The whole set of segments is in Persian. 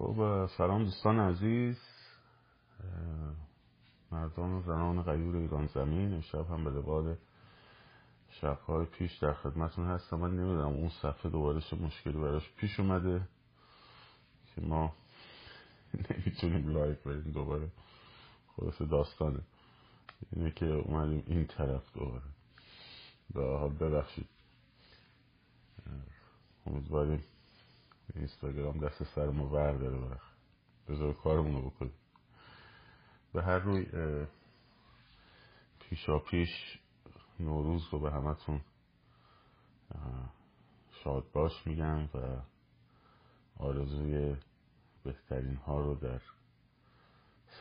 خب سلام دوستان عزیز. مردان و زنان غیور ایران زمین امشب هم به لباد شبهای پیش در خدمتون هستم. من نمی‌دونم اون صفحه دوباره چه مشکلی براش پیش اومده که ما نمی‌تونیم لایک بریم دوباره. خلاص داستانه. اینه که اومدیم این طرف دوباره. به حال ببخشید. امیدواریم اینستاگرام دست سر ما برداره برخ. بذار کارمون رو بکنیم. به هر روی پیشا پیش نوروز رو به همتون شاد باش میگم و آرزوی بهترین ها رو در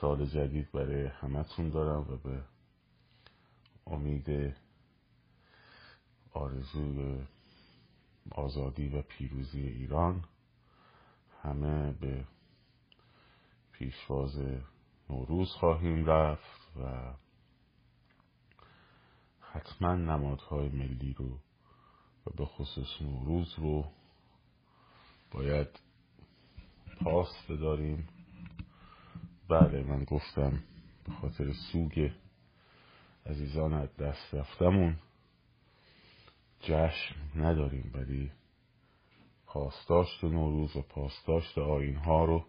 سال جدید برای همتون دارم و به امید آرزوی آزادی و پیروزی ایران همه به پیشواز نوروز خواهیم رفت و حتما نمادهای ملی رو و به خصوص نوروز رو باید پاس بداریم. بله من گفتم به خاطر سوگ عزیزان از دست رفتمون جشن نداریم ولی پاسداشت نوروز و پاسداشت آین ها رو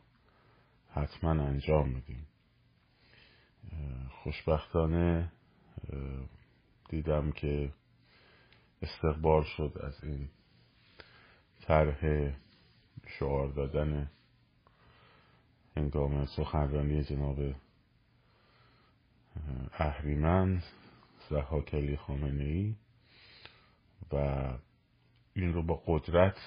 حتما انجام میدیم. خوشبختانه دیدم که استقبال شد از این طرح شعار دادن هنگام سخنرانی جناب اهریمن زحاکلی خامنه ای و این رو با قدرت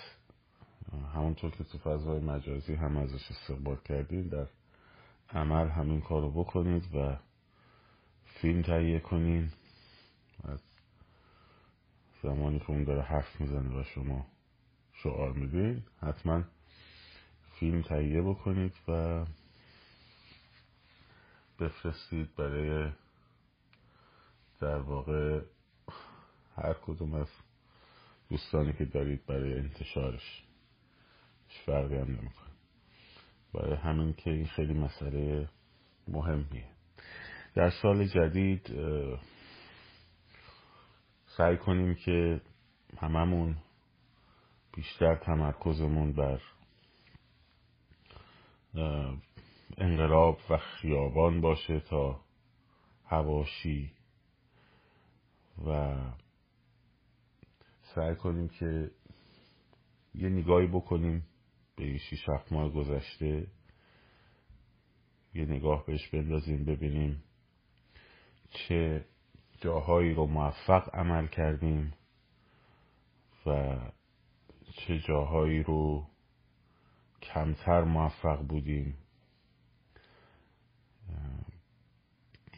همونطور که تو فضای مجازی هم ازش استقبال کردین در عمل همین کار رو بکنید و فیلم تهیه کنین. از زمانی که اون داره حرف می‌زنه و شما شعار میدین حتما فیلم تهیه بکنید و بفرستید برای در واقع هر کدوم از دوستانی که دارید برای انتشارش. فرقی هم نمی‌کنه. برای همین که این خیلی مسئله مهمیه. در سال جدید سعی کنیم که هممون بیشتر تمرکزمون بر انقلاب و خیابان باشه تا هواشی و سعی کنیم که یه نگاهی بکنیم به این شیش هفت ماه گذشته یه نگاه بهش بندازیم ببینیم چه جاهایی رو موفق عمل کردیم و چه جاهایی رو کمتر موفق بودیم.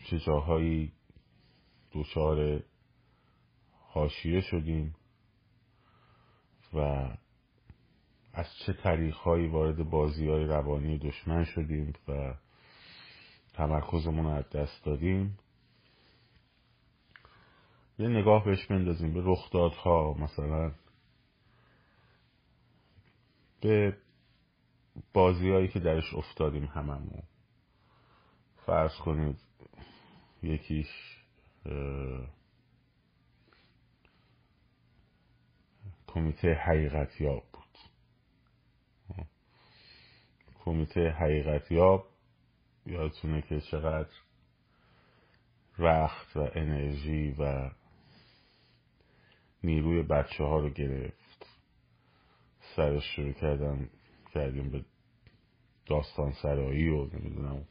چه جاهایی دچار حاشیه شدیم و از چه طریقهایی وارد بازی های روانی دشمن شدیم و تمرکزمون رو از دست دادیم؟ یه نگاه بهش بندازیم به رخدادها مثلا به بازی هایی که درش افتادیم هممون. فرض کنید یکیش کمیته حقیقت یاب بود کمیته حقیقت یاب یادتونه که چقدر وقت و انرژی و نیروی بچه ها رو گرفت. سرش شروع کردن کردیم به داستان سرایی و نمی‌دونم.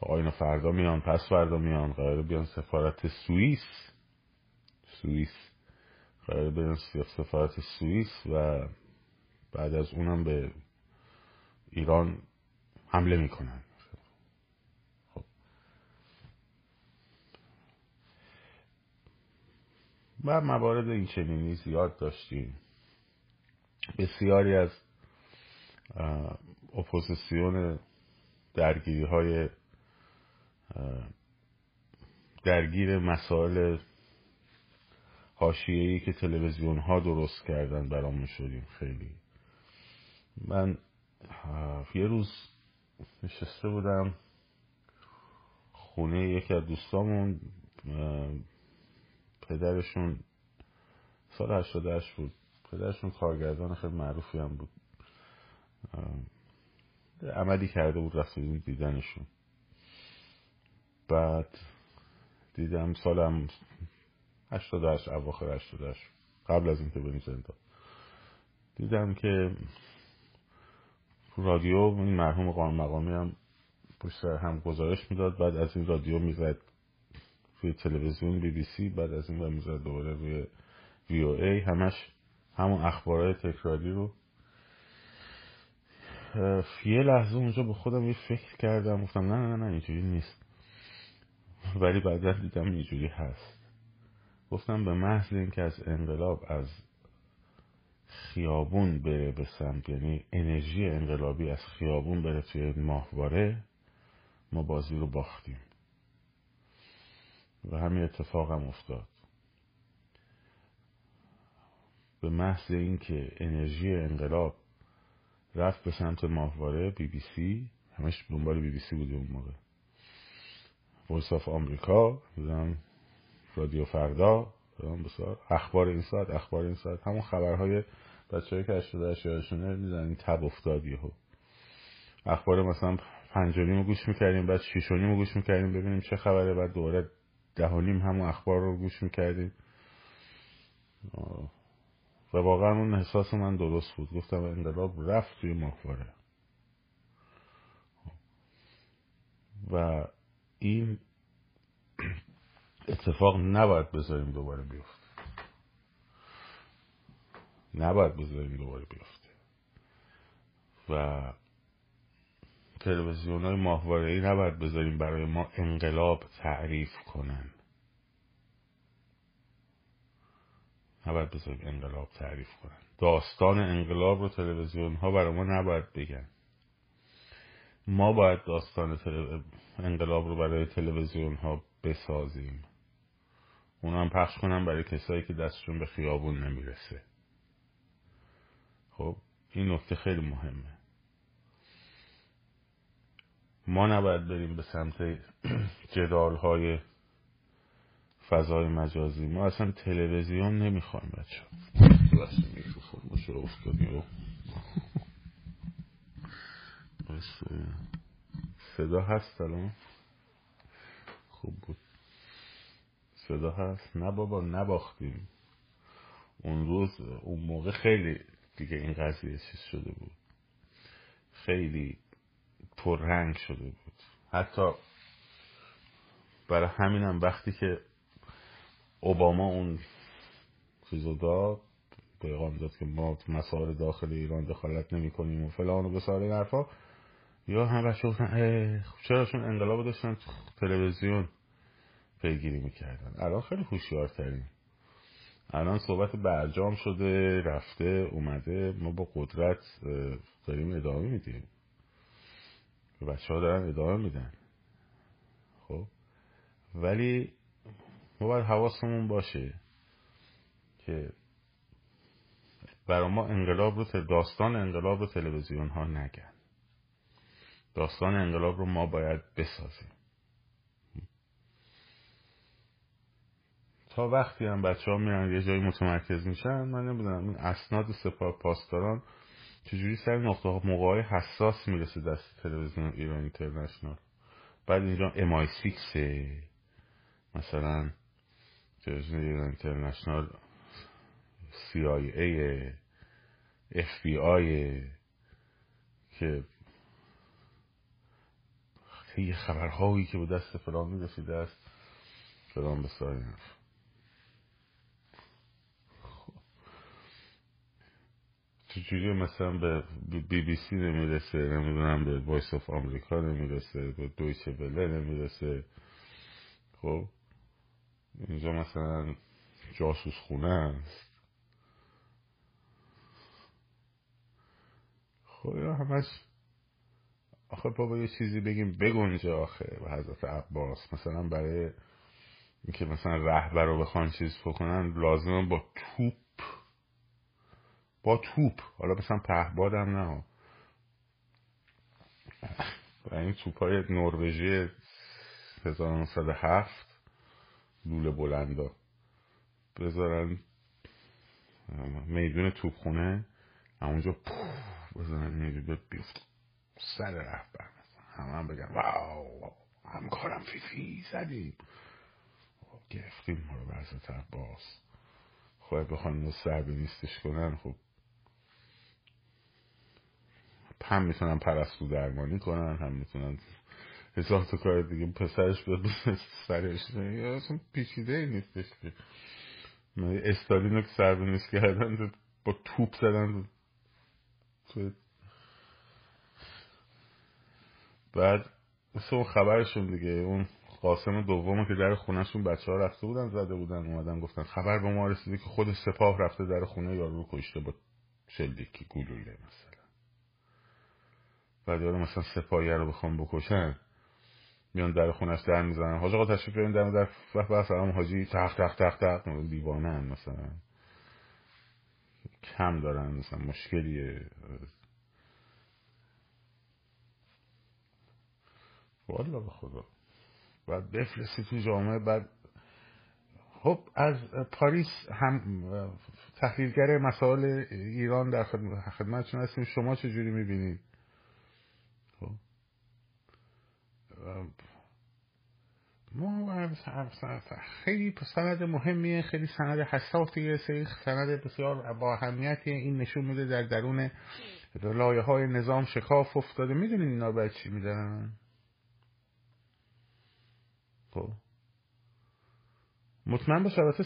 آقایون فردا میان پس فردا میان. قرار بیان سفارت سوئیس. سوئیس. قرار بیان سفارت سوئیس و بعد از اونم به ایران حمله می‌کنن. خب. و موارد این چنینی زیاد داشتیم. بسیاری از اپوزیسیون درگیری های درگیر مسائل حاشیه‌ای که تلویزیون ها درست کردن برامون شدیم خیلی. من یه روز نشسته بودم خونه یکی از دوستامون پدرشون سال 88 بود. پدرشون کارگردان خیلی معروفی هم بود. عملی کرده بود رفتیم دیدنشون. بعد دیدم سالم 88 اواخر 88 قبل از اینکه بریم زندان دیدم که رادیو این مرحوم قانون مقامی هم پشت هم گزارش می‌داد بعد از این رادیو می‌زد روی تلویزیون بی بی سی بعد از این می‌زد دوباره روی وی او ای. همش همون اخبارهای تکراری رو. یه لحظه اونجا به خودم یه فکر کردم گفتم نه نه نه اینجوری نیست. ولی بعدا دیدم اینجوری هست. گفتم به محض اینکه از انقلاب از خیابون بره به سمت یعنی انرژی انقلابی از خیابون بره توی ماهواره ما بازی رو باختیم. و همین اتفاق هم افتاد. به محض اینکه انرژی انقلاب رفت به سمت ماهواره بی بی سی همش دنبال بی بی سی بودیم اون موقع. Voice of America رادیو فردا بسیار اخبار این ساعت اخبار این ساعت همون خبرهای بچه که اشتاده یادشونه می‌دونن این تب افتاد یهو. اخبار مثلا پنجانیم رو گوش می‌کردیم بعد شیشونیم رو گوش می‌کردیم ببینیم چه خبره بعد دوباره دهانیم همون اخبار رو گوش می‌کردیم. و واقعا اون احساس من درست بود. گفتم انقلاب رفت توی ماهواره. و این اتفاق نباید بذاریم دوباره بیفته. نباید بذاریم دوباره بیفته. و تلویزیون های ماهواره ای نباید بذاریم برای ما انقلاب تعریف کنن. نباید بذاریم انقلاب تعریف کنن. داستان انقلاب رو تلویزیون ها برای ما نباید بگن. ما باید داستان انقلاب رو برای تلویزیون ها بسازیم. اونا هم پخش کنم برای کسایی که دستشون به خیابون نمی‌رسه. خب این نکته خیلی مهمه. ما نباید بریم به سمت جدال های فضای مجازی. ما اصلا تلویزیون نمی‌خوایم بچه صدا هست الان؟ خوب بود. صدا هست؟ نه بابا نباختیم. اون روز اون موقع خیلی دیگه این قضیه چیز شده بود. خیلی پررنگ شده بود. حتی برای همینم وقتی که اوباما اون چیزو داد پیغام داد که ما مسائل داخل ایران دخالت نمی کنیم و فلان و بسار این حرفا یا هم بچه گفتن خب چرا انقلاب داشتن تلویزیون پیگیری می‌کردن. الان خیلی هوشیار ترین الان صحبت برجام شده رفته اومده. ما با قدرت داریم ادامه میدیم. بچه ها دارن ادامه میدن. خب؟ ولی ما باید حواسمون باشه که برای ما انقلاب رو داستان انقلاب رو تلویزیون ها نگن. داستان انقلاب رو ما باید بسازیم. تا وقتی هم بچه ها میرن یه جایی متمرکز میشن من نمی‌دونم این اسناد سپاه پاسداران چجوری سر نقطه موقع حساس می‌رسه دست تلویزیون ایران اینترنشنال؟ بعد اینجا امای سیکسه مثلا تلویزیون ایران اینترنشنال سی آی ای اف بی آی که یه خبرهایی که به دست فلان می‌رسیده است فلان به چجوری مثلا به بی بی سی نمی‌رسه نمی‌دونم به Voice of America نمی‌رسه به دویچه وله نمی‌رسه؟ خب اینجا مثلا جاسوس خونه است. خب همش آخه بابا یه چیزی بگیم بگنجه آخه به حضرت عباس. مثلا برای اینکه مثلا رهبر رو بخوان چیز بکنن لازمه با توپ با توپ. حالا مثلا پهبادم نه. این توپای نروژی 1907 لوله بلندا. بذارن میدون توپخونه همونجا پوف بزنن میدون بیفت سر رهبر همه هم بگن واو همکارم فیفی زدیم. گرفتیم ما رو وضع باز خواهی بخوان سر نیستش کنن خب هم می‌تونن پرستو درمانی کنن هم می‌تونن هزار تا کار دیگه پسرش بیاد سرش اصلا پیچیده نیستش که. استالین رو که سر کردن با توپ زدن. تو بعد مثل اون خبرشون دیگه اون قاسم دوم که در خونهشون بچه ها رفته بودن زده بودن اومدن گفتن خبر به ما رسیده که خود سپاه رفته در خونه یارو رو کشته با شلیکی گلوله مثلا. بعد یارو مثلا سپاهیه رو بخوام بکشن میان در خونش در می‌زنن. حاج آقا تشریف بیارین در در بحث سلام حاجی. تخ تخ تخ تخ دیوانه هم مثلا. کم دارن مثلا مشکلیه. والا به خدا. بعد بفرستی تو جامعه بعد خب از پاریس هم تحلیلگر مسائل ایران در خدمتشون هستیم. شما چجوری می‌بینید خب ما خیلی سند مهمیه. خیلی سند حساسیه. سند بسیار با این نشون میده در درون لایه های نظام شکاف افتاده. می‌دونین اینا باید چی میدن خب. مطمئن باش البته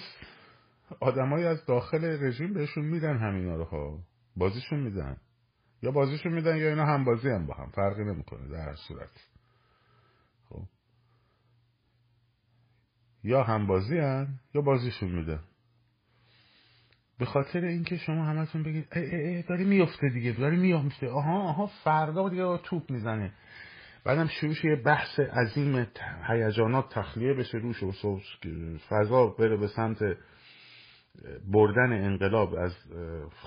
آدمایی از داخل رژیم بهشون میدن همینا رو ها. بازیشون میدن. یا بازیشون میدن یا اینا هم بازی هم با هم. فرقی نمی‌کنه در هر صورت خب یا هم بازی هم یا بازیشون میدن به خاطر اینکه شما همتون بگید ای ای ای داری میفته دیگه داری میفته آها آها فردا دیگه توپ می‌زنه. بعدم شروع یه بحث عظیم هیجانات تخلیه بشه روش و فضا بره به سمت بردن انقلاب از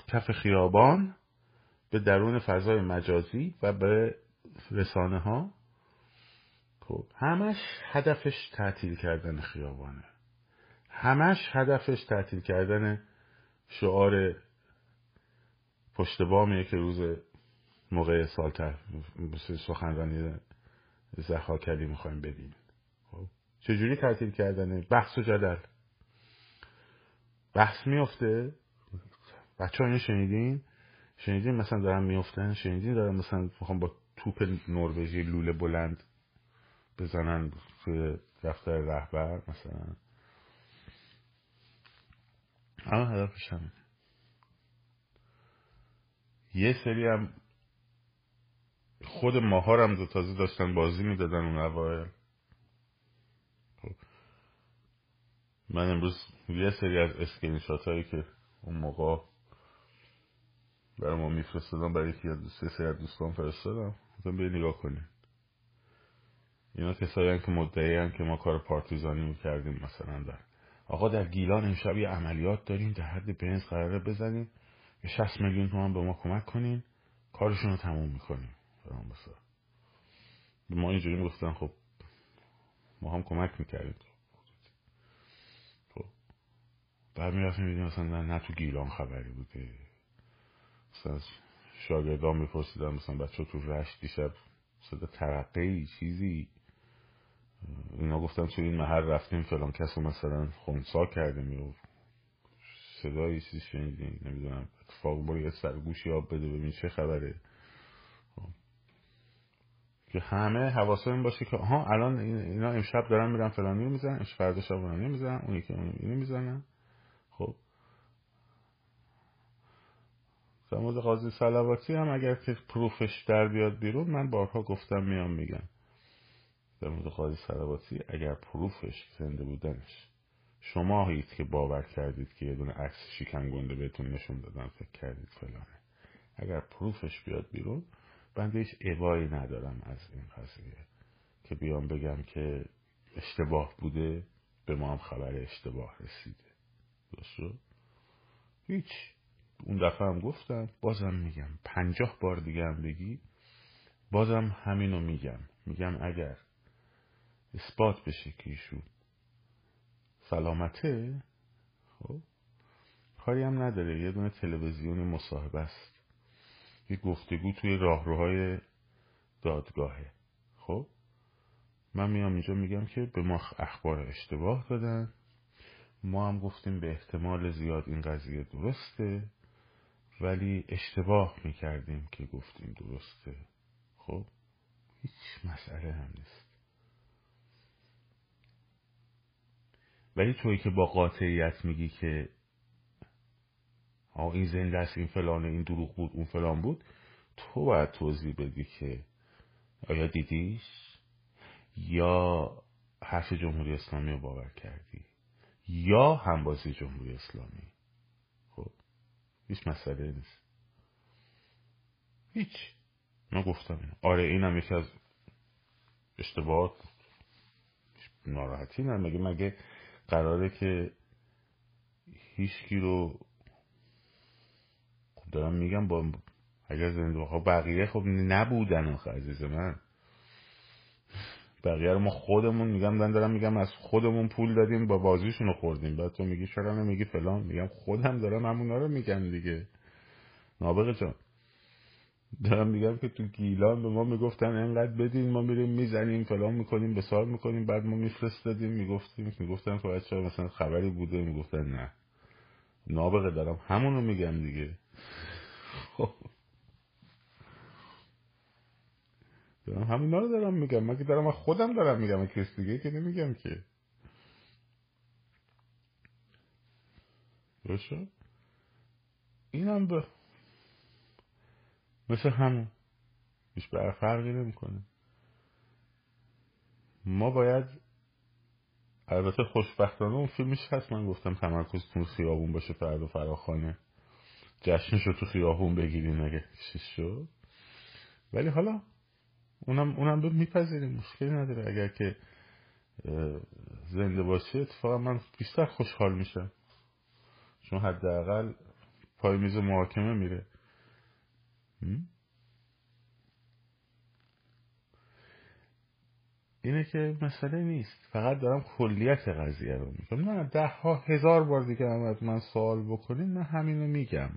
کف خیابان به درون فضای مجازی و به رسانه ها خب همش هدفش تعطیل کردن خیابانه. همش هدفش تعطیل کردن شعار پشت بامیه که روز موقع سال سخنرانی زخاکلی می‌خوایم ببینیم خب چجوری تعطیل کردنه بحث و جدل. بحث میفته بچه ها شنیدین؟ شنیدین مثلا دارن میفتن شنیدین دارن مثلا می‌خوام با توپ نروژی لوله بلند بزنن توی دفتر رهبر مثلا. اما هدفش همینه. یه سری هم خود ماها هم تازه داشتن بازی می‌دادن اون اوایل. خب. من امروز یه سری از اسکرین شات هایی که اون موقع برای ما میفرستادم برای یکی از یه سری از دوستان فرستادم گفتم به نگاه کنید اینا کسایی که مدعی که ما کار پارتیزانی می‌کردیم مثلا در آقا در گیلان امشب یه عملیات داریم در حد بنز قراره بزنیم یه 60 میلیون تومان به ما کمک کنین کارشون رو تموم می‌کنیم. به ما اینجوری می‌گفتن خب ما هم کمک می‌کردیم. خب بعد می‌رفتیم میدیم مثلا نه, نه تو گیلان خبری بوده. مثلا شاگردان میپرسیدن مثلا بچه تو رشت دیشب صدا ترقی چیزی؟ اینا گفتن تو این محل رفتیم فلان کس رو مثلا خونسا کردیم یا صدایی چیزی شنیدیم نمی‌دونم. اتفاق برو یه سرگوشی آب بده ببین چه خبره. که همه حواسه این باشه که ها الان اینا امشب دارن میرن فلانی می‌زنن اش فردا شب اونو می‌زنن اون یکی اونو می‌زنن. خب. در مورد قاضی سلواتی هم اگر که پروفش در بیاد بیرون من بارها گفتم میام میگم. در مورد قاضی سلواتی اگر پروفش زنده بودنش. شما هیت که باور کردید که یه دونه عکس شیکن گنده بهتون نشون دادن فکر کردید فلانه. اگر پروفش بیاد بیرون بنده هیچ عبایی ندارم از این قضیه. که بیام بگم که اشتباه بوده به ما هم خبر اشتباه رسیده. درست هیچ. اون دفعه هم گفتم بازم میگم. پنجاه بار دیگه هم بگی بازم همینو میگم. میگم اگر اثبات بشه که ایشون سلامته؟ خب کاری هم نداره. یه دونه تلویزیون مصاحبه است. یه گفتگو توی راهروهای دادگاهه. خب من میام اینجا میگم که به ما اخبار اشتباه دادن. ما هم گفتیم به احتمال زیاد این قضیه درسته ولی اشتباه می‌کردیم که گفتیم درسته. خب هیچ مسئله هم نیست. ولی توی که با قاطعیت میگی که آه این زنده است این فلانه این دروغ بود اون فلان بود تو باید توضیح بدی که آیا دیدیش؟ یا حرف جمهوری اسلامی رو باور کردی؟ یا همبازی جمهوری اسلامی؟ خب هیچ مسئله نیست. هیچ. من گفتم آره اینم یکی از اشتباهات. ناراحتی نه مگه مگه قراره که هیچکی رو خب دارم میگم با اگر زنده خب بقیه خب نبودن آخه عزیز من. بقیه رو ما خودمون میگم من دارم میگم از خودمون پول دادیم با بازیشون رو خوردیم. بعد تو میگی چرا نمیگی فلان؟ میگم خودم دارم همونا رو میگم دیگه. نابغه جان. دارم میگم که تو گیلان به ما می‌گفتن انقدر بدین ما میریم می‌زنیم فلان می‌کنیم به سال می‌کنیم بعد ما میفرستادیم می‌گفتیم می‌گفتن که بچه مثلا خبری بوده می‌گفتن نه. نابغه دارم. همونو میگم دیگه. خب. دارم همینا رو دارم میگم. من که دارم خودم دارم میگم. کس دیگه که نمیگم که. این اینم به مثل همون. هیچ فرقی نمی‌کنه. ما باید البته خوشبختانه اون فیلمش هست من گفتم تمرکزتون خیابون باشه فرد و فراخانه. جشنش رو تو خیابون بگیریم اگه چیز شد. ولی حالا اونم اونم به میپذیریم. مشکلی نداره. اگر که زنده باشه اتفاقا من بیشتر خوشحال میشم. چون حداقل پای میز محاکمه میره. اینه که مسئله نیست. فقط دارم کلیت قضیه رو میگم. نه ده ها هزار بار دیگه هم از من سوال بکنین من همینو میگم.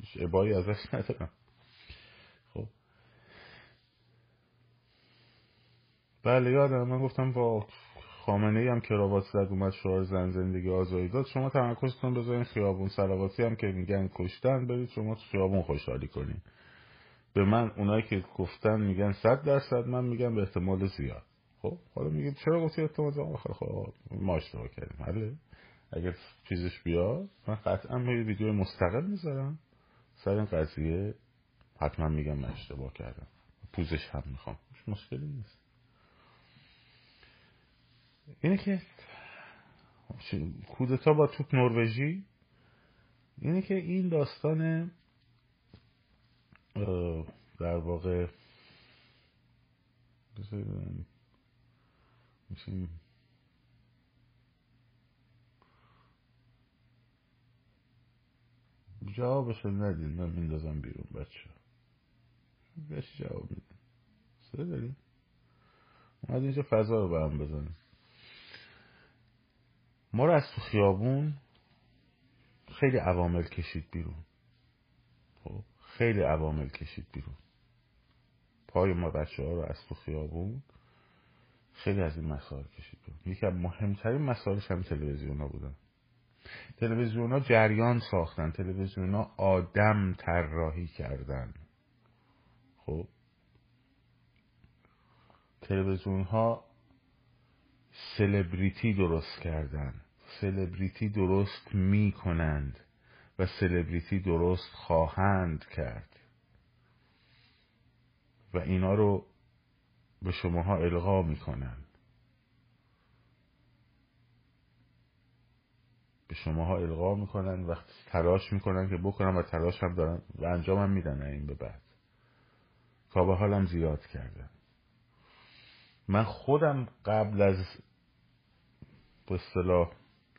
هیچ ابایی ازش ندارم. خب. بله یادم من گفتم با خامنه ای هم کراوات زد اومد شعار زن زندگی آزادی داد. شما تمرکزتون بذارین خیابون. سلواتی هم که میگن کشتن برید شما خیابون خوشحالی کنین. به من اونایی که گفتن میگن صد درصد من میگم به احتمال زیاد. خب حالا میگید چرا گفتی احتمال زیاد؟ خب ما اشتباه کردیم. حالا اگر چیزش بیاد من قطعا یه ویدیو مستقل می‌ذارم. سر این قضیه حتما میگم من اشتباه کردم. پوزش هم می‌خوام. مشکلی نیست. اینه که کودتا با توپ نروژی. اینه که این داستان در واقع میشیم جوابشو ندین من میندازم بیرون بچه بهش جواب میدین سه داریم اومد اینجا فضا رو به هم بزنیم ما رو از تو خیابون خیلی عوامل کشید بیرون. خیلی عوامل کشید بیرون. پای ما بچه ها رو از تو خیابون خیلی از این مسائل کشید بیرون. یکی از مهمترین مسائلش هم تلویزیون ها بودن. تلویزیون ها جریان ساختن. تلویزیون ها آدم طراحی کردن. خب؟ تلویزیون ها سلبریتی درست کردن. سلبریتی درست می کنند و سلبریتی درست خواهند کرد. و اینا رو به شماها القا می‌کنن به شماها القا می‌کنن و تلاش می‌کنن که بکنن و تلاش هم دارن و انجام هم میدن این به بعد. تا به حالم زیاد کردن. من خودم قبل از به اصطلاح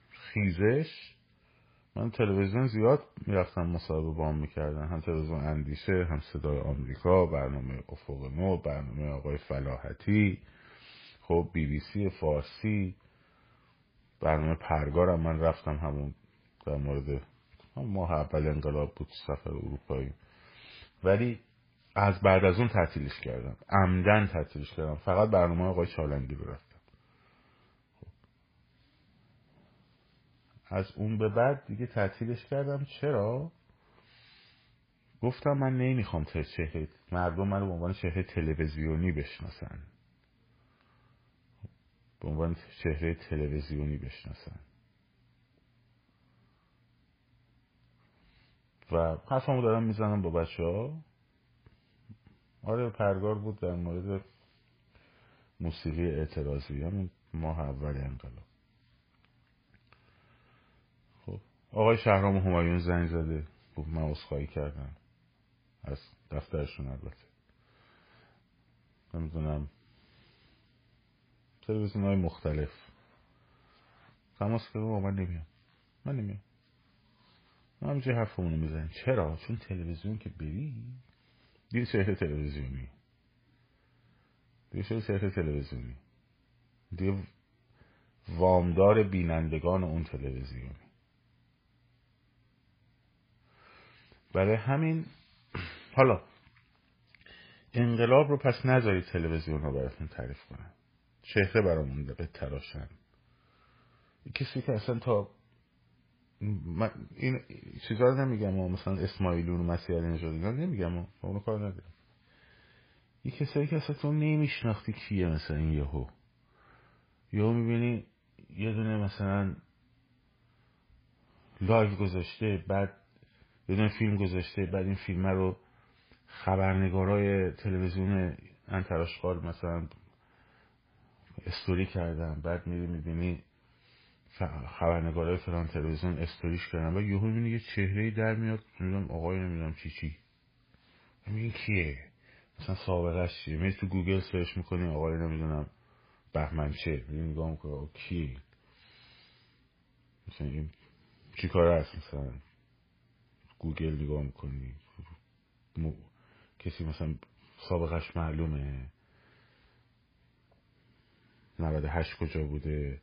خیزش من تلویزیون زیاد می‌رفتم مصاحبه با هم می‌کردن. هم تلویزیون اندیشه هم صدای آمریکا برنامه افق نو برنامه آقای فلاحتی خب بی بی سی فارسی برنامه پرگارم من رفتم همون در مورد ماه اول انقلاب بود سفر اروپایی. ولی از بعد از اون تعطیلش کردم. عمدن تعطیلش کردم. فقط برنامه آقای چالنگی رو رفتم از اون به بعد دیگه تعطیلش کردم. چرا؟ گفتم من نمی‌خوام چهره مردم من رو به عنوان چهره تلویزیونی بشناسن. به عنوان چهره تلویزیونی بشناسن. و حرفمو دارم می‌زنم با بچه ها آره پرگار بود در مورد موسیقی اعتراضی ماه اول انقلاب خب آقای شهرام همایون زنگ زده. گفت من اصخایی کردم. از دفترشون البته. نمی‌دونم. تلویزیون های مختلف. تماس که با من نمیام. من نمیام. ما همینجا می‌زنیم. چرا؟ چون تلویزیون که بری دیر شهر تلویزیونی. دیر شهر تلویزیونی. دیر وامدار بینندگان اون تلویزیونی. برای همین حالا انقلاب رو پس نذارید تلویزیون رو براتون تعریف کنن. چهره برامون به تراشن. کسی که اصلا تا من این چیزا رو نمیگم مثلا اسماعیلون و مسیح علی نمیگم و اونو کار ندارم. یه کسایی که اصلا تو نمیشناختی کیه مثلا این یهو. یهو می‌بینی یه دونه مثلا live گذاشته بعد یه دونه فیلم گذاشته بعد این فیلم رو خبرنگارای تلویزیون اینترآشغال مثلا استوری کردن. بعد میری می‌بینی خبرنگارای فلان تلویزیون استوریش کردن. و یهو می‌بینی یه چهره در میاد. نمی‌دونم آقای نمی‌دونم چی چی. این کیه؟ مثلا سابقش چیه؟ میری تو گوگل search می‌کنی آقای نمی‌دونم بهمن چه؟ میری نگاه می‌کنی کی مثلا این چی کار هست مثلا؟ گوگل نگاه می‌کنی. کسی مثلا سابقش معلومه. 98 کجا بوده؟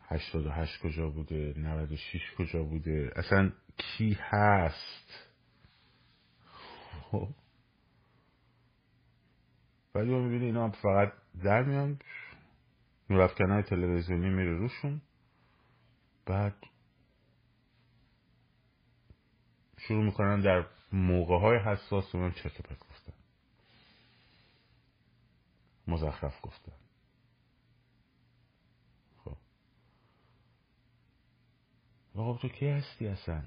88 کجا بوده؟ 96 کجا بوده؟ اصلا کی هست؟ خب. ولی ما می‌بینی اینا فقط در میان. های تلویزیونی میره روشون. بعد شروع می‌کنن در موقع های حساس من چرت پرت گفتن. مزخرف گفتن. آقا تو کی هستی اصلا؟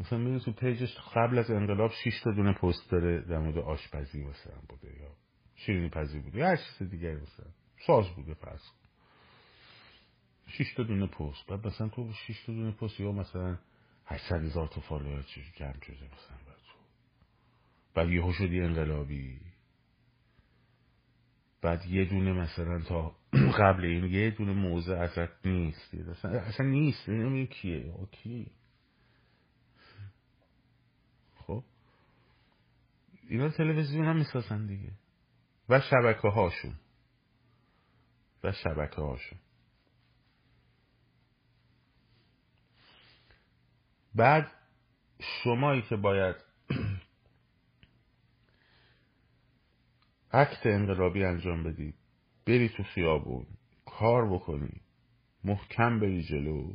مثلا میره تو پیجش قبل از انقلاب 6 تا دونه پست داره در مورد آشپزی مثلا بوده یا شیرینی پزی بوده یا هر چیز دیگری مثلا ساز بوده فرض 6 تا دونه پست. بعد مثلا تو 6 تا دونه پست یا مثلا 800 هزار تا follower جمع شده مثلا بعد تو. بعد یهو شدی انقلابی. بعد یه دونه مثلا تا قبل این یه دونه موضع ازت نیست. اصلا, اصلا نیست. نمی‌دونم کیه. OK خب؟ اینا تلویزیون هم می‌سازن دیگه. و شبکه هاشون و شبکه هاشون بعد شمایی که باید عکت انقلابی انجام بدی بری تو خیابون کار بکنی محکم بری جلو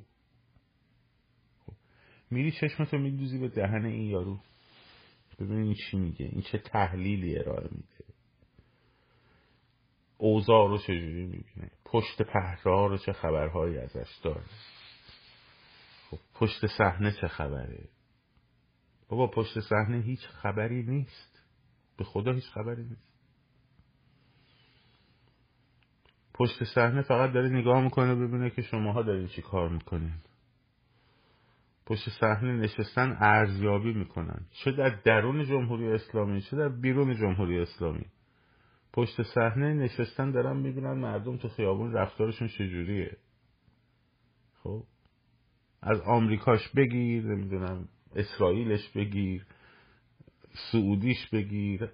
خب. میری چشمتو میدوزی به دهن این یارو. ببینی چی میگه این چه تحلیلی ارائه میده. اوضاع رو چجوری می‌بینه؟ پشت پهرها رو چه خبرهایی ازش داره؟ خب پشت صحنه چه خبره؟ بابا پشت صحنه هیچ خبری نیست. به خدا هیچ خبری نیست. پشت صحنه فقط داره نگاه می‌کنه ببینه که شماها دارین چی کار می‌کنین. پشت صحنه نشستن ارزیابی می‌کنن. چه در درون جمهوری اسلامی چه در بیرون جمهوری اسلامی. پشت صحنه نشستن دارن می‌بینن مردم تو خیابون رفتارشون چجوریه. خب؟ از آمریکاش بگیر نمی‌دونم اسرائیلش بگیر سعودیش بگیر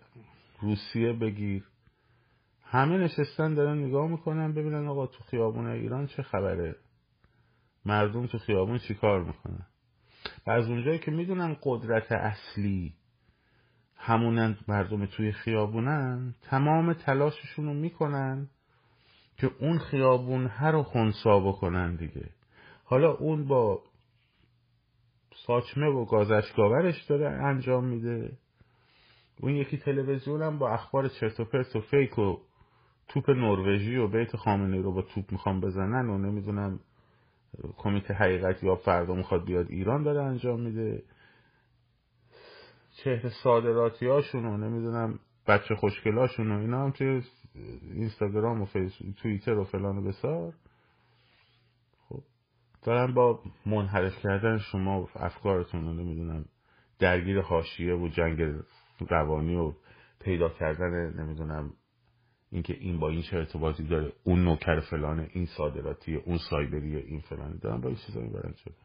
روسیه بگیر. همه نشستن دارن نگاه می‌کنن ببینن آقا تو خیابون ایران چه خبره؟ مردم تو خیابون چیکار می‌کنن؟ و از اونجایی که می‌دونن قدرت اصلی همونن مردم توی خیابونن تمام تلاششون رو می‌کنن که اون خیابون هر رو خونسا بکنن دیگه. حالا اون با ساچمه و گازشگاورش داره انجام میده. اون یکی تلویزیون هم با اخبار چرت و پرت و فیک و توپ نروژی و بیت خامنه رو با توپ می‌خوام بزنن و نمی‌دونم کمیته حقیقت یا فردا می‌خواد بیاد ایران داره انجام میده. چهره صادراتی هاشون و نمی‌دونم بچه خوشگلاشون و اینا هم توی اینستاگرام و فیس توییتر و فلان و بسار. دارن با منحرف کردن شما و افکارتون رو نمی‌دونم درگیر حاشیه و جنگ روانی و پیدا کردن نمی‌دونم اینکه این با این چه ارتباطی داره اون نوکر فلانه این صادراتی اون سایبری این فلانه دارن با این چیزا می‌برن شده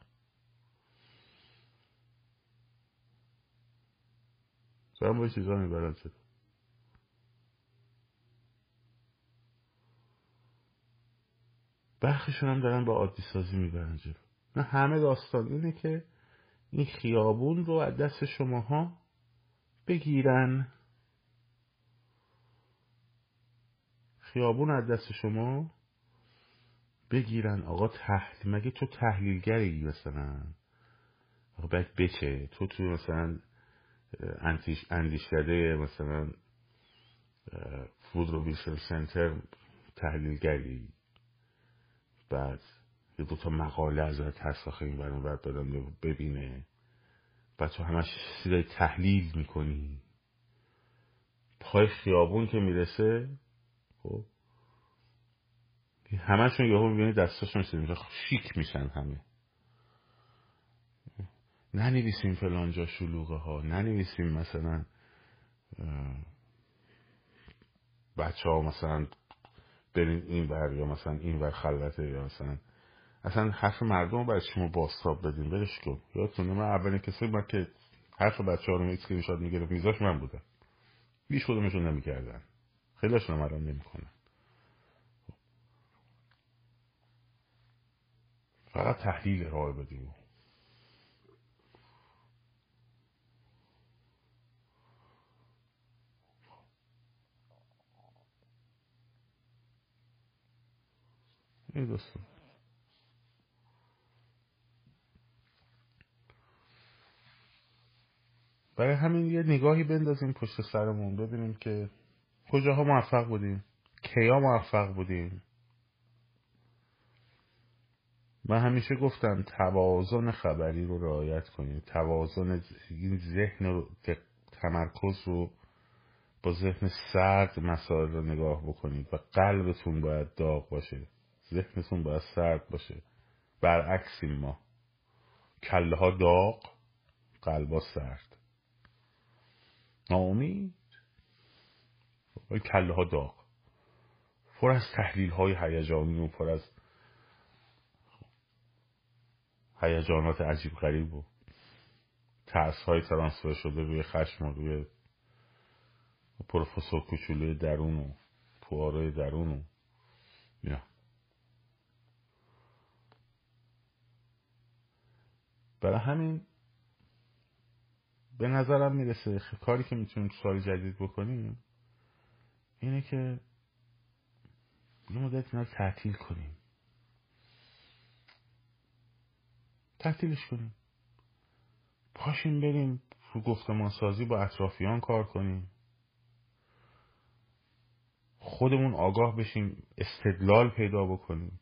دارن با این چیزا می‌برن شده برخیشون هم دارن با عادی سازی می‌برن جلو نه همه داستان اینه که این خیابون رو از دست شماها بگیرن. خیابون از دست شما بگیرن. آقا تحلیل مگه تو تحلیلگری مثلا؟ آقا باید بچه تو تو مثلا اندیشکده مثلا فود رو سنتر تحلیلگری. بعد یه دوتا مقاله از ترساخه این برون دادم ببینه. بعد تو همش سیدای تحلیل می‌کنی. پای خیابون که می‌رسه خب همشون یهو می‌بینی دستاشون میشه شیک میشن همه. ننویسیم فلانجا شلوغه ها ننویسیم مثلا بچه ها مثلا برین این بر یا مثلا این بر خلوته یا مثلا اصلا حرف مردم باید شما باستاب بدین برش کن. یادتونه من اولین کسی من که حرف بچه ها رو اسکرین شات می‌گرفت میزاش من بودم. بیش خودمشون نمی‌کردن. خیلی هاشون الان نمی‌کنن. فقط تحلیل ارائه بدیم. این دوستان برای همین یه نگاهی بندازیم پشت سرمون ببینیم که کجاها موفق بودیم کیا موفق بودیم. من همیشه گفتم توازن خبری رو رعایت کنید. توازن این ذهن رو تمرکز رو با ذهن سرد مسائل رو نگاه بکنید و قلبتون باید داغ باشه. ذهنتون باید سرد باشه. برعکسیم ما. کله ها داغ قلبا سرد. ناامید؟ کله ها داغ. پر از تحلیل های هیجانی و پر از هیجانات عجیب غریب و ترس های ترانسفر شده روی خشم و روی پروفسور کوچولوی درون و پوارای درون و یا برای همین به نظرم می‌رسه کاری که می‌تونیم سال جدید بکنیم اینه که یه مدت اینا کنیم. تعطیلش کنیم. پاشیم بریم رو گفتمان سازی با اطرافیان کار کنیم. خودمون آگاه بشیم استدلال پیدا بکنیم.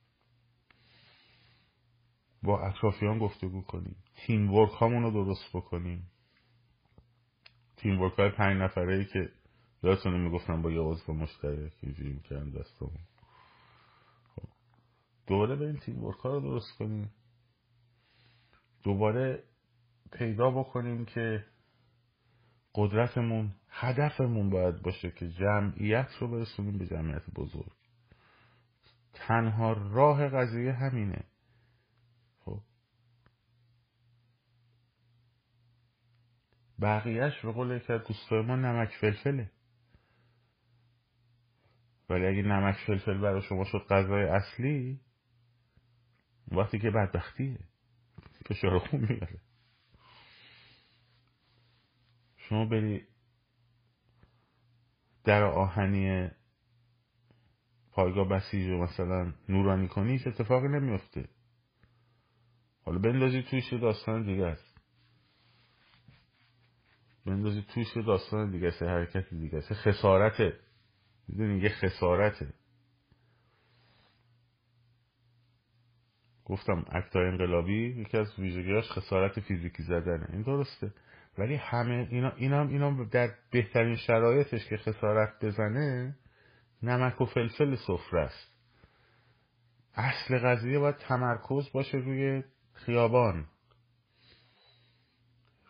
با اطرافیان گفتگو کنیم. تیم ورک هامون رو درست بکنیم. تیم ورک های پنج نفره ای که یادتونه می‌گفتم با یه عضو مشترک اینجوری می‌کردم دستمون. خب. دوباره بریم تیم ورک ها رو درست کنیم. دوباره پیدا بکنیم که قدرتمون هدفمون باید باشه که جمعیت رو برسونیم به جمعیت بزرگ. تنها راه قضیه همینه. بقیهش به قول یکی دوستای ما نمک فلفله. ولی اگه نمک فلفل برای شما شد غذای اصلی وقتی که بدبختیه. فشار خون می‌بره. شما بری در آهنی پایگاه بسیج رو مثلا نورانی کنی هیچ اتفاقی نمیفته حالا بندازی تویش داستان دیگه است. بندازی تویش داستان دیگه است حرکت دیگه است خسارته می‌دونی؟ یه خسارته گفتم اکتای انقلابی یکی از ویژگیاش خسارت فیزیکی زدنه. این درسته. ولی همه اینا اینا اینا در بهترین شرایطش که خسارت بزنه نمک و فلفل سفره است. اصل قضیه باید تمرکز باشه روی خیابان.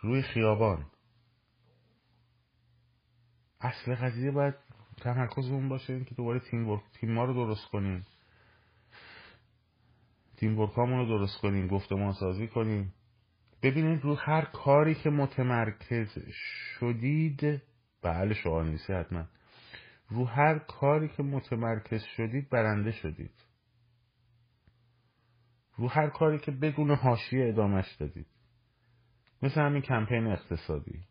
روی خیابان. اصل قضیه باید تمرکز اون باشه اینکه دوباره تیم ورک تیم ما رو درست کنیم. تیم ورکامون رو درست کنیم گفتمان سازی کنیم. ببینید رو هر کاری که متمرکز شدید بله شعار نیستی حتما. رو هر کاری که متمرکز شدید برنده شدید. رو هر کاری که بدون حاشیه ادامش دادید. مثل همین کمپین اقتصادی.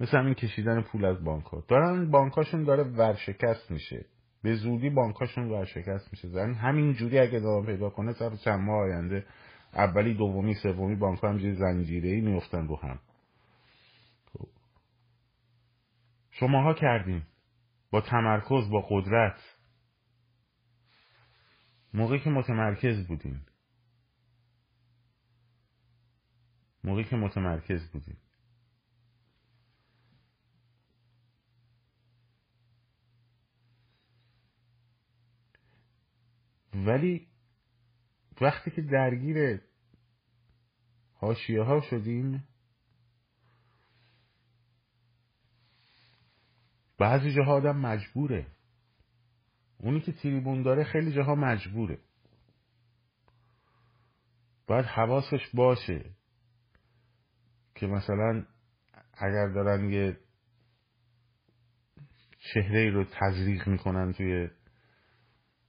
مثل همین کشیدن پول از بانک ها دارن بانکاشون داره ورشکست میشه. به زودی بانکاشون ورشکست میشه. زن همین جوری اگه ادامه پیدا کنه سر چند ماه آینده اولی دومی سومی بانک ها همجوری زنجیره ای میفتن رو هم. خب. شماها کردین با تمرکز با قدرت. موقعی که متمرکز بودین موقعی که متمرکز بودین ولی وقتی که درگیر حاشیه ها شدیم بعضی جاها آدم مجبوره. اونی که تریبون داره خیلی جاها مجبوره. باید حواسش باشه که مثلا اگر دارن یه چهره رو تزریق می‌کنن توی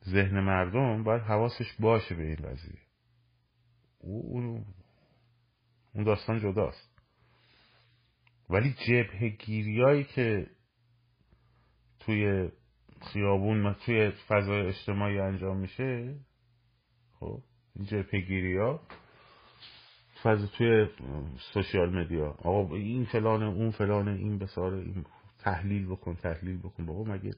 ذهن مردم باید حواسش باشه به این قضیه اون داستان جداست. ولی جبه گیریایی که توی خیابون توی فضای اجتماعی انجام میشه خب این جبه گیری ها فضا توی سوشیال مدیا آقا این فلانه اون فلانه این بساره این تحلیل بکن تحلیل بکن بابا مگه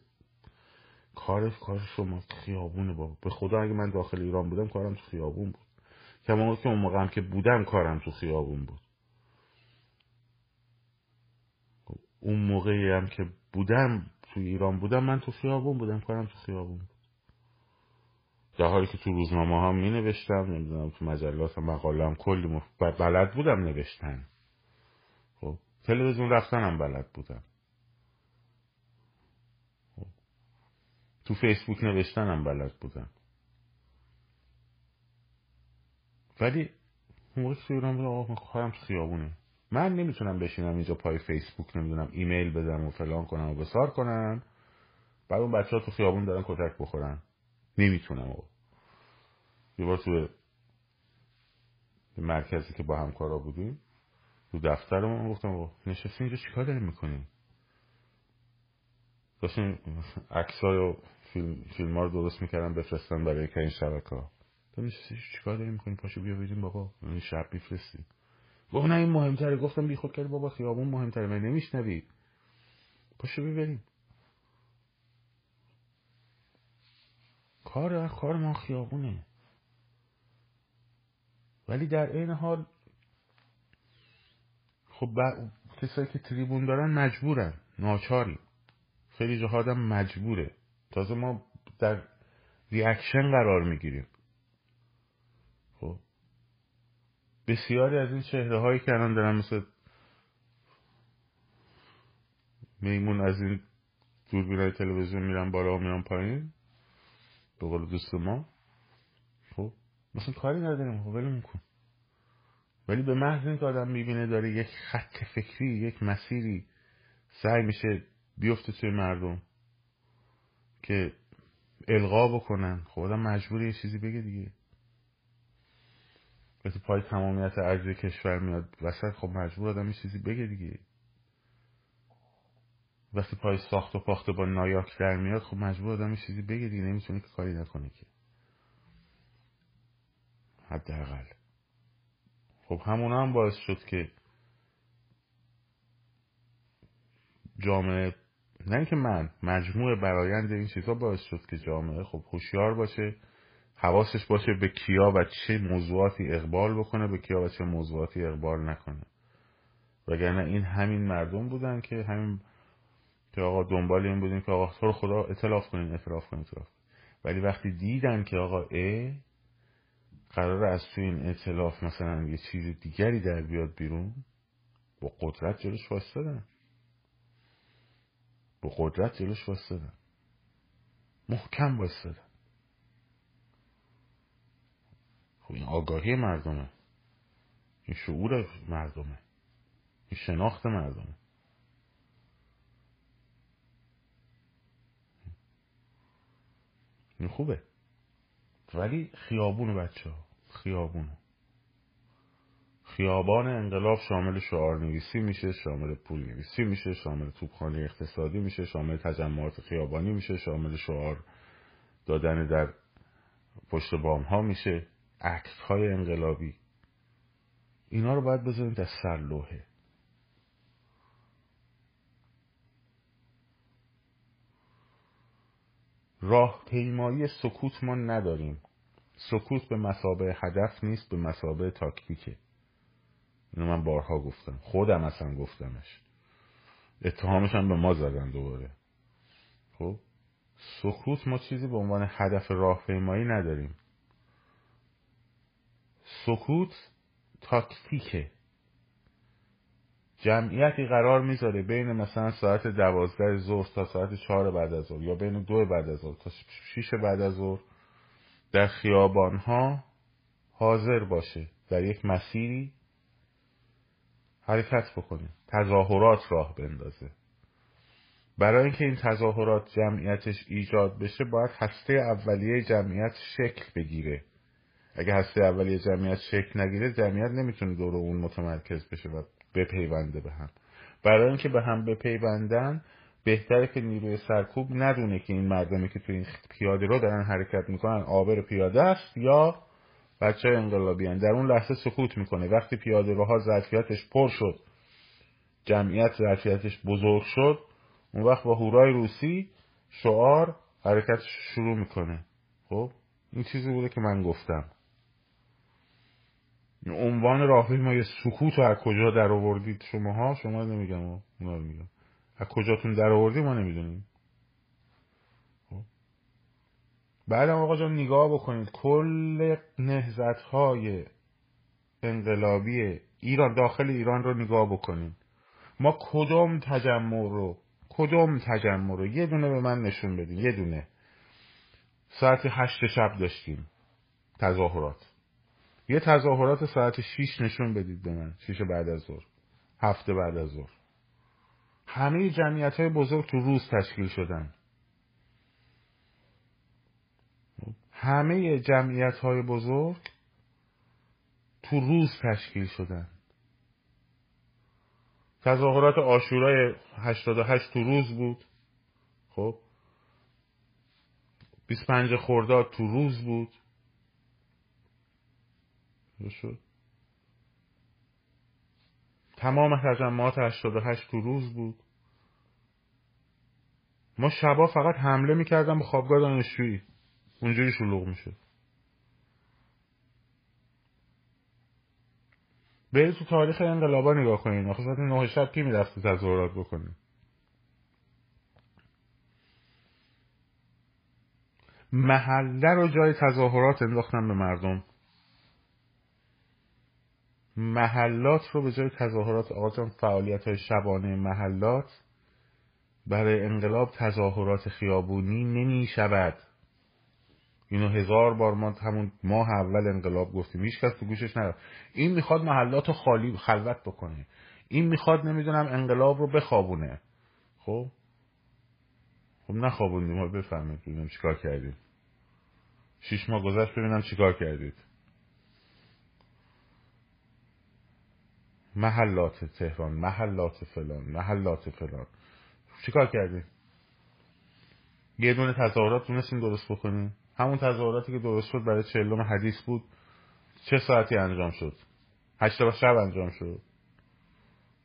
کار کار شما خیابونه با به خدا اگه من داخل ایران بودم کارم تو خیابون بود. کما که اون موقعم که بودم کارم تو خیابون بود. اون موقعی هم که بودم تو ایران بودم من تو خیابون بودم کارم تو خیابون بود. در حالی که تو روزنامه هم می نوشتم نمی‌دونم تو مجلات مقاله هم کلی بلد بودم نوشتن. خب تلویزیون رفتن بلد بودم. تو فیسبوک نوشتنم بلد بودم. ولی موقع بودم آقا تو خیابونه. من نمی‌تونم بشینم اینجا پای فیسبوک نمی‌دونم ایمیل بدم و فلان کنم و بسار کنم. بعد اون بچه ها تو خیابون دارن کتک بخورن. نمی‌تونم آقا. یه بار تو مرکزی که با همکارا بودیم تو دفترمون گفتم آقا نشستیم اینجا چیکار داریم می‌کنیم؟ داشتیم عکسای و فیلم, فیلم ها رو درست می‌کردن بفرستن برای که این شبکه ها تو میشستی چیکار داری می‌کنی پاشو بیا ببینیم بابا. این شب میفرستی گفت نه این مهمتره. گفتم بی خود کردی بابا خیابون مهمتره. من نمیشنوی. پاشو ببریم. کار کار ما خیابونه. ولی در این حال خب کسایی که تریبون دارن مجبورن. ناچاری خیلی جاها آدم مجبوره. تازه ما در ریاکشن قرار می‌گیریم. خب. بسیاری از این چهره هایی که الان دارن مثل میمون از این دوربینای تلویزیون میرن بالا و میرن پایین به قول دوست ما. خب. مثلا کاری نداریم خب ولمون کن. ولی به محض اینکه آدم می‌بینه داره یک خط فکری یک مسیری سعی میشه بیفته توی مردم. که القا بکنن. خب آدم مجبور یه چیزی بگه دیگه. وقتی پای تمامیت ارزی کشور میاد. وسط خب مجبور آدم یه چیزی بگه دیگه. وقتی پای ساخت و پاخته با نایاک در میاد خب مجبور آدم یه چیزی بگه دیگه. نمی‌تونه که کاری نکنه که. حداقل. خب همون هم باعث شد که جامعه نه اینکه من مجموع برایند این چیزها باعث شد که جامعه خب هوشیار باشه حواسش باشه به کیا و چه موضوعاتی اقبال بکنه به کیا و چه موضوعاتی اقبال نکنه. وگرنه این همین مردم بودن که همین که آقا دنبال این بودیم که آقا تو خدا اطلاف کنین اطلاف کنین اطلاف ولی وقتی دیدن که آقا ا قرار از تو این اطلاف مثلا یه چیز دیگری در بیاد بیرون با قدرت جلوش واسدن با قدرت جلوش واسدن محکم واسدن خب این آگاهی مردمه. این شعور مردمه. این شناخت مردمه. این خوبه. ولی خیابون بچه ها خیابون. خیابان انقلاب شامل شعار نویسی میشه شامل پول نویسی میشه شامل توپخانه اقتصادی میشه شامل تجمعات خیابانی میشه شامل شعار دادن در پشت بام ها میشه. عکس های انقلابی. اینا رو باید بذاریم در سر لوحه. راه پیمایی سکوت ما نداریم. سکوت به مسابه هدف نیست به مسابه تاکتیکه. اینو من بارها گفتم. خودم اصلا گفتمش. اتهامش هم به ما زدن دوباره. خب؟ سکوت ما چیزی به عنوان هدف راهپیمایی نداریم. سکوت تاکتیکه. جمعیتی قرار می‌ذاره بین مثلا ساعت دوازده ظهر تا ساعت چهار بعد از ظهر یا بین دو بعد از ظهر تا شیش بعد از ظهر در خیابان ها حاضر باشه. در یک مسیری حرکت بکنه تظاهرات راه بندازه. برای اینکه این تظاهرات جمعیتش ایجاد بشه باید هسته اولیه جمعیت شکل بگیره. اگه هسته اولیه جمعیت شکل نگیره جمعیت نمی‌تونه دور اون متمرکز بشه و بپیونده به هم. برای اینکه به هم بپیوندن بهتره که نیروی سرکوب ندونه که این مردمی که تو این پیاده رو دارن حرکت می‌کنن آبر پیاده است یا بچه انقلابی هن. در اون لحظه سکوت می‌کنه. وقتی پیاده روها ظرفیتش پر شد جمعیت ظرفیتش بزرگ شد اون وقت با هورای روسی شعار حرکت شروع می‌کنه. خب؟ این چیزی بوده که من گفتم. عنوان راهپیمایی سکوت رو از کجا در آوردید شماها؟ شما نمیگم اونا رو میگم. از کجاتون در آوردی ما نمی‌دونیم خب. بعدم آقا جان نگاه بکنید. کل نهزت های انقلابی ایران داخل ایران رو نگاه بکنید. ما کدوم تجمع رو کدوم تجمع رو؟ یه دونه به من نشون بدین یه دونه. ساعت هشت شب داشتیم. تظاهرات. یه تظاهرات ساعت شیش نشون بدید به من. شیش بعد از ظهر. هفته بعد از ظهر. همه جمعیت های بزرگ تو روز تشکیل شدن. همه جمعیت های بزرگ تو روز تشکیل شدن. تظاهرات آشورای 88 تو روز بود. خب. 25 خرداد تو روز بود. شد. تمام تجمعات 88 تو روز بود. ما شبا فقط حمله می‌کردم به خوابگاه دانشجویی. اونجوری شلوغ می‌شد برید تو تاریخ انقلابا نگاه کنین. آخه ساعت نه شب کی می‌رفت تظاهرات بکنه؟ محله رو جای تظاهرات انداختن به مردم. محلات رو به جای تظاهرات آقا فعالیت های شبانه محلات برای انقلاب تظاهرات خیابونی نمی شود اینو هزار بار ما همون ماه اول انقلاب گفتیم. هیچ کس تو گوشش نرفت. این می‌خواد محلات خالی خلوت بکنه. این می‌خواد نمی‌دونم انقلاب رو بخوابونه. خب؟ خب نخوابوندیم. ما بفهمید ببینیم چیکار کردیم. شیش ماه گذشت ببینم چیکار کردید. محلات تهران محلات فلان محلات فلان. چیکار کردیم؟ یه دونه تظاهرات تونستیم درست بکنیم؟ همون تظاهراتی که درست شد برای چهلم حدیث بود. چه ساعتی انجام شد؟ هشت شب انجام شد.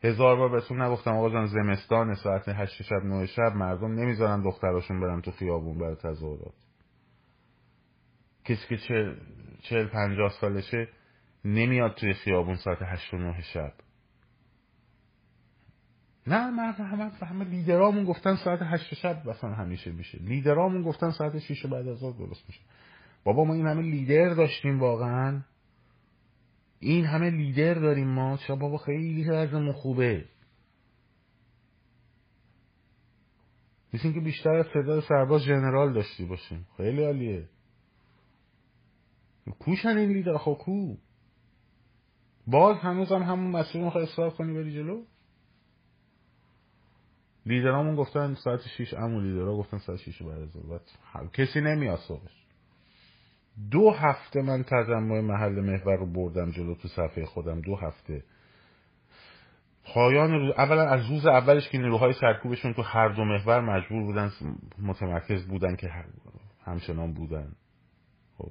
هزار بار بهتون نگفتم آقا جان زمستان ساعت هشت شب نه شب مردم نمی‌ذارن دختراشون برن تو خیابون برای تظاهرات. کسی که چه چهل پنجاه سالشه نمیاد توی خیابون ساعت هشت و نه شب. نه من همه همه لیدرامون گفتن ساعت هشت شب مثلا همیشه میشه. لیدرامون گفتن ساعت شیش بعد از درست میشه. بابا ما این همه لیدر داشتیم واقعا. این همه لیدر داریم ما. چرا بابا خیلی وضعمون خوبه. مثل که بیشتر از تعداد سرباز جنرال داشتی باشیم. خیلی عالیه. کوشن این لیدر خب کو. باز هنوز هم همون مسیر می‌خوای اصرار کنی بری جلو؟ لیدرامون گفتن ساعت شیش امو لیدرها گفتن ساعت شیش بعد از کسی نمیاد صبحش. دو هفته من تجمع محل محور رو بردم جلو تو صفحه خودم. دو هفته. پایان روز اولا از روز اولش که نیروهای سرکوبشون تو هر دو محور مجبور بودن متمرکز بودن که همچنان بودن. خب.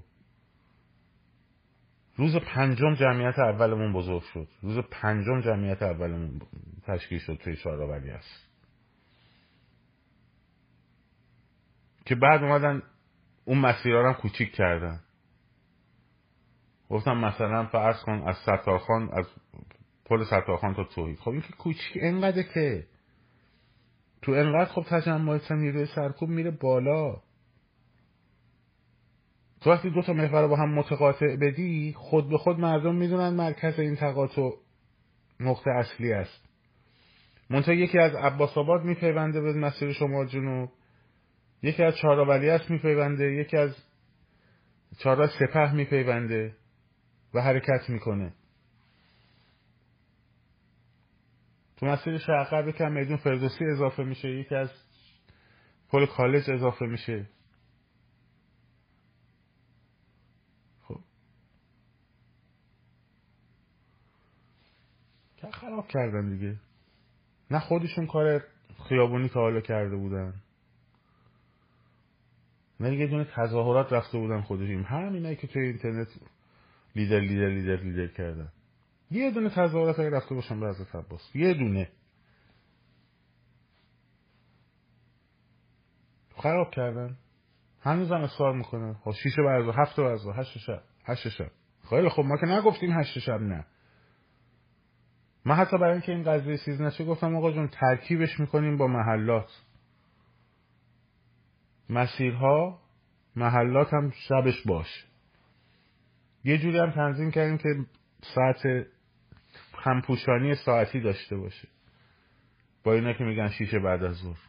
روز پنجم جمعیت اولمون بزرگ شد. روز پنجم جمعیت اولمون تشکیل شد توی شارع است. که بعد اومدن اون مسیرها هم کوچیک کردن. گفتم مثلا فرض کن از ستارخان از پل ستارخان تا توحید. خب این که کوچیک انقدر که تو انقدر خب تجمعات نیروی سرکوب میره بالا. تو وقتی دو تا محور با هم متقاطع بدی خود به خود مردم می‌دونن مرکز این تقاطع نقطه اصلی است. منتها یکی از عباس آباد میپیونده به مسیر شما جنوب. یکی از چهارا ولیعصر میپیونده یکی از چهارا سپه میپیونده و حرکت می‌کنه. تو مسیر شرق یکم میدون فردوسی اضافه میشه یکی از پل کالج اضافه میشه. خب. که خراب کردن دیگه. نه خودشون کار خیابونی تا حالا کرده بودن. نه یه دونه تظاهرات رفته بودن خودشون همینایی که توی اینترنت لیدر لیدر لیدر لیدر کردن. یه دونه تظاهرات اگه رفته باشن به حضرت عباس. یه دونه. خراب کردن. هنوز هم اصرار می‌کنه خب شیشه برزا هفت برزا هشت شب. هشت شب. خیلی خب ما که نگفتیم هشت شب نه. من حتی برای اینکه این قضیه سیز نشه گفتم آقا جون ترکیبش می‌کنیم با محلات. مسیرها محلات هم شبش باش. یه جوری هم تنظیم کردیم که ساعت همپوشانی ساعتی داشته باشه. با اینا که میگن شیشه بعد از ظهر.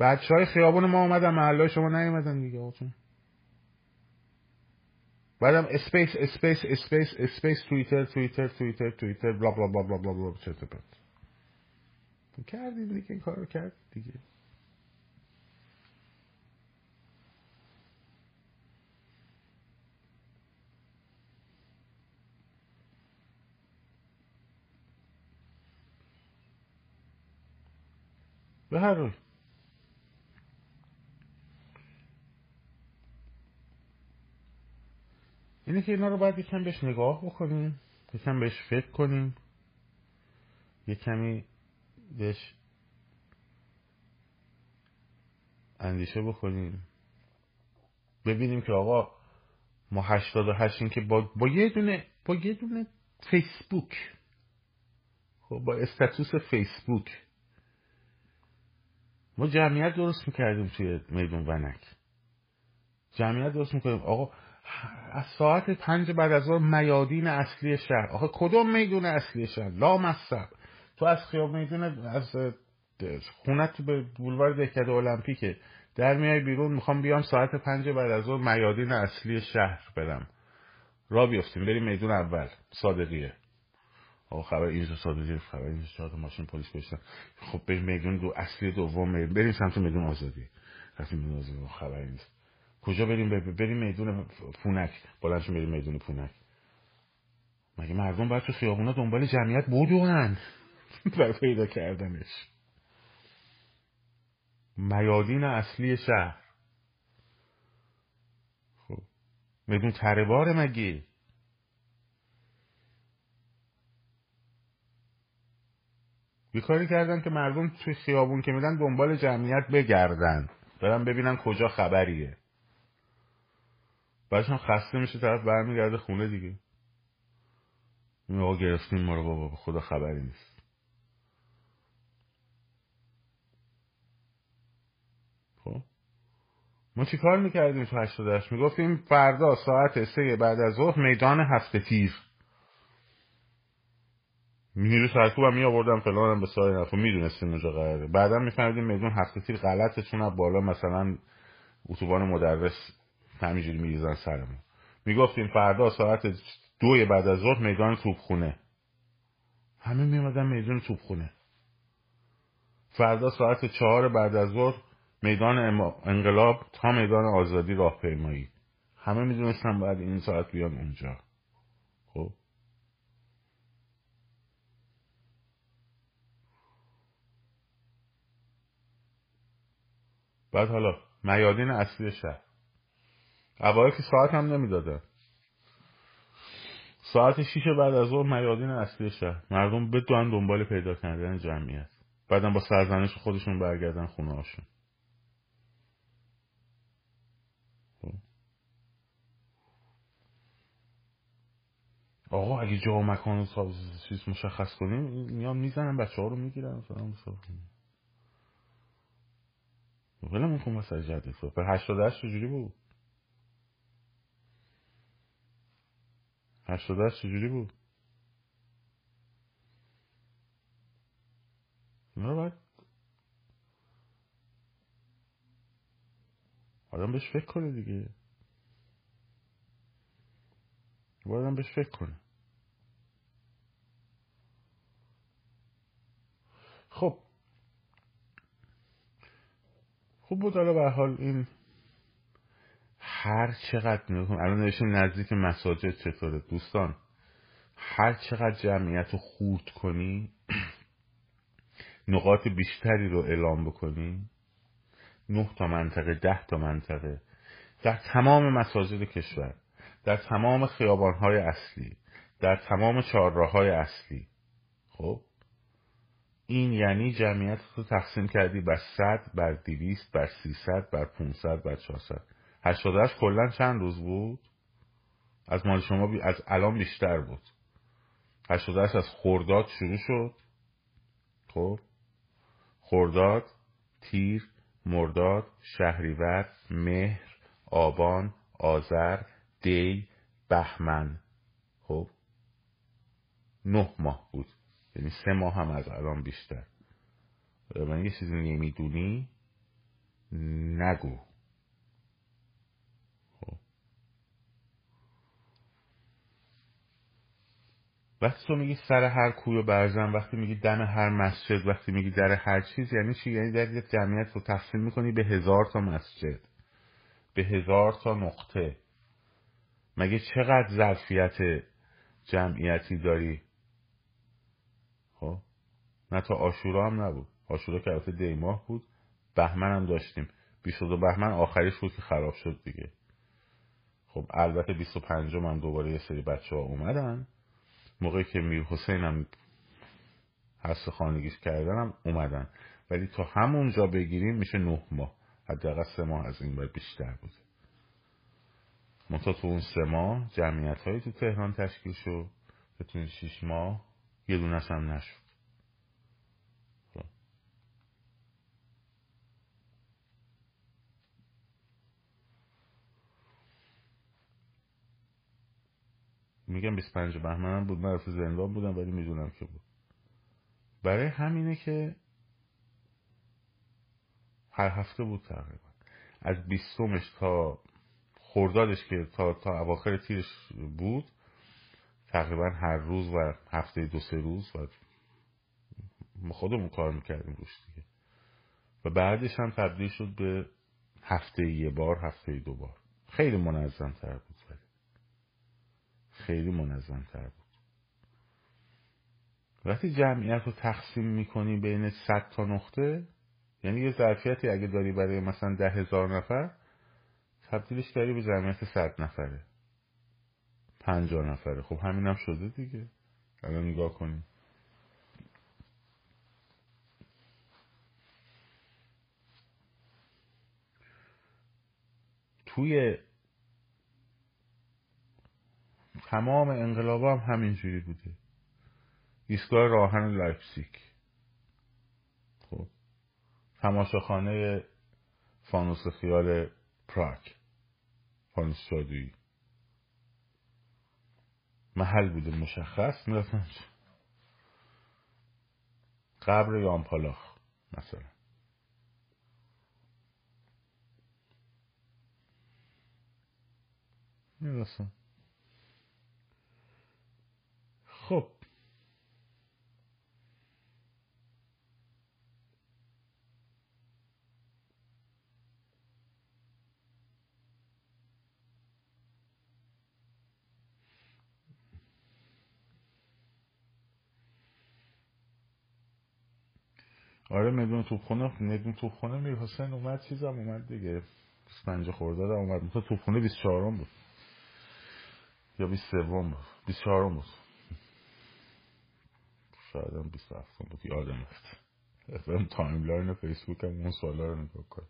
بچه های خیابون ما اومدن محله شما نیومدن دیگه آقا بعدم space space space space توییتر توییتر توییتر توییتر blah blah blah blah blah چه کردیم دیگه این کار رو کرد دیگه. به هر روی اینه که اینا رو باید یکم بهش نگاه بکنیم یکم بهش فکر کنیم یه کمی بهش اندیشه بکنیم. ببینیم که آقا ما هشتاد و هشتیم که با, با یه دونه با یه دونه فیسبوک خب با استاتوس فیسبوک ما جمعیت درست می‌کردیم توی میدون ونک. جمعیت درست می‌کنیم آقا از ساعت پنج بعد از ظهر میادین اصلی شهر. آقا کدوم میدون اصلی شهر؟ لا مصب تو از خیاب میدون از خونت به بولوار دهکده المپیکه. در میای بیرون می‌خوام بیام ساعت پنج بعد از اون میادین اصلی شهر برم. را بیفتیم بریم میدون اول. صادقیه. آقا خبر اینجا صادقیه خبر اینجا چهار ماشین پلیس کشتن خب بریم میدون دو اصلی دوم بریم سمت میدون آزادی. رفتیم میدون آزادی. خبری نیست. کجا بریم؟ بریم میدون پونک. بلندشون بریم میدون پونک. مگه مردم باید تو خیابونا دنبال جمعیت بودون برای پیدا کردنش. میادین اصلی شهر. خب. میدون تره مگه؟ یه کاری کردن که مردم توی خیابون که میدن دنبال جمعیت بگردن. برن ببینن کجا خبریه. بعدش هم خسته میشه طرف برمیگرده خونه دیگه. این آقا گرفتیم ما رو بابا خدا خبری نیست. خب؟ ما چی کار می‌کردیم تو هشت؟ می‌گفتیم فردا ساعت سه بعد از ظهر میدان هفته تیر. نیرو سرکوب هم می آوردم هم به سایر نفر می‌دونستیم اونجا قراره. بعدا میفهمیدیم میدون هفته تیر غلطه چون بالا مثلا اتوبان مدرس همینجوری میریزن سرمون. می‌گفتیم فردا ساعت دوی بعد از ظهر میدان توپخونه همه میمدن میدان توپخونه فردا ساعت چهار بعد از ظهر میدان انقلاب تا میدان آزادی راهپیمایی. همه می‌دونستن بعد این ساعت بیان اونجا خب بعد حالا میادین اصلی شهر. اوایل که ساعت هم نمی‌دادن ساعت شیش بعد از ظهر میادین اصلی شهر. مردم بدون دنبال پیدا کردن جمعیت. بعدم با سرزنش خودشون برگردن خونه هاشون. خب. آقا اگه جا و مکان چیز مشخص کنیم میان می‌زنن بچه ها رو می‌گیرن ولمون کن واسه جدید پر هشتاد هشت چجوری بود؟ هشتاد هشت چجوری بود؟ رو باید آدم بهش فکر کنه دیگه. باید آدم بهش فکر کنه خب خوب بود. حالا به حال این هر چقدر نگاه الان نوشتیم نزدیک مساجد چطوره؟ دوستان هر چقدر جمعیت رو خورد کنی نقاط بیشتری رو اعلام بکنی نه تا منطقه ده تا منطقه در تمام مساجد کشور در تمام خیابانهای اصلی در تمام چهارراههای اصلی خب؟ این یعنی جمعیت رو تقسیم کردی بر صد بر دویست بر سیصد بر 500 بر 400 هشت کلا چند روز بود؟ از مال شما بی... از الان بیشتر بود. هشت از خورداد شروع شد. خب؟ خورداد تیر مرداد شهریور مهر آبان آذر دی بهمن. خب؟ نه ماه بود. یعنی سه ماه هم از الان بیشتر. من یه چیزی نمی‌دونی نگو. خب. وقتی تو میگی سر هر کوی و برزن وقتی میگی دم هر مسجد وقتی میگی در هر چیز یعنی چی؟ یعنی در یک جمعیت رو تقسیم می‌کنی به هزار تا مسجد به هزار تا نقطه. مگه چقدر ظرفیت جمعیتی داری؟ خب. نه تا آشورا هم نبود. آشورا که البته دیماه بود. بهمن هم داشتیم. 22 بهمن آخریش بود که خراب شد دیگه. خب البته 25 من دوباره یه سری بچه ها اومدن. موقعی که میر حسین هم حس خانگیش کردن هم اومدن. ولی تا همونجا بگیریم میشه نه ماه. حداقل سه ماه از این باید بیشتر بود. منتها تو اون سه ماه جمعیت هایی تو تهران تشکیل شد. که تو شیش ماه یه دونه هم نشد. میگم 25 بهمن بود من رفت زندان بودم ولی می‌دونم که بود برای همینه که هر هفته بود تقریبا از بیستمش تا خوردادش که تا, تا اواخر تیرش بود تقریبا هر روز و هفته دو سه روز و ما خودمون کار می‌کردیم روش دیگه. و بعدش هم تبدیل شد به هفته یه بار هفته دو بار. خیلی منظم تر بود ولی. خیلی منظم تر بود. وقتی جمعیت رو تقسیم می‌کنی بین صد تا نقطه یعنی یه ظرفیتی اگه داری برای مثلا ده هزار نفر تبدیلش کردی به جمعیت صد نفره. پنجاه نفره. خب همین هم شده دیگه. الان نگاه کنیم. توی تمام انقلاب هم همینجوری بوده. ایستگاه راه‌آهن لایپسیک خب. تماشاخانه فانوس خیال پراگ فانوس جادویی محل بوده مشخص. می‌رفتن قبر یان پالاخ مثلا. می‌رسن خب. آره میدون توپخونه میدون توپخونه میر حسین اومد چیزم اومد دیگه. 25 خرداد اومد. مثلا توپخونه 24 بود. یا 23 بود. 24 بود. شاید هم 27 بود. یادم رفت. برم timeline فیسبوک هم اون سوالا رو نگاه کنم.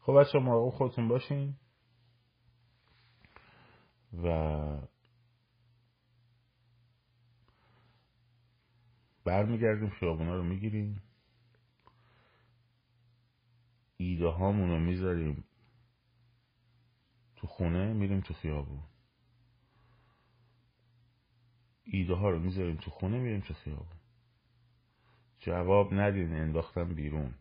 خب بچه مراقب خودتون باشین. و برمیگردیم خیابونا رو می‌گیریم. ایده هامون رو می‌ذاریم تو خونه میریم تو خیابون. ایده ها رو می‌ذاریم تو خونه میریم تو خیابون. جواب ندین انداختم بیرون.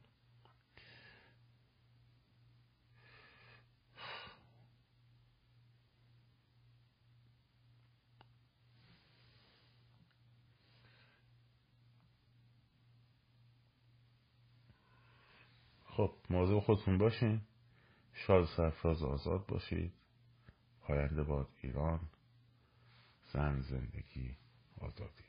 خب موضوع خودتون باشین. شاد سرفراز آزاد باشید. پاینده باد ایران. زن زندگی آزادی.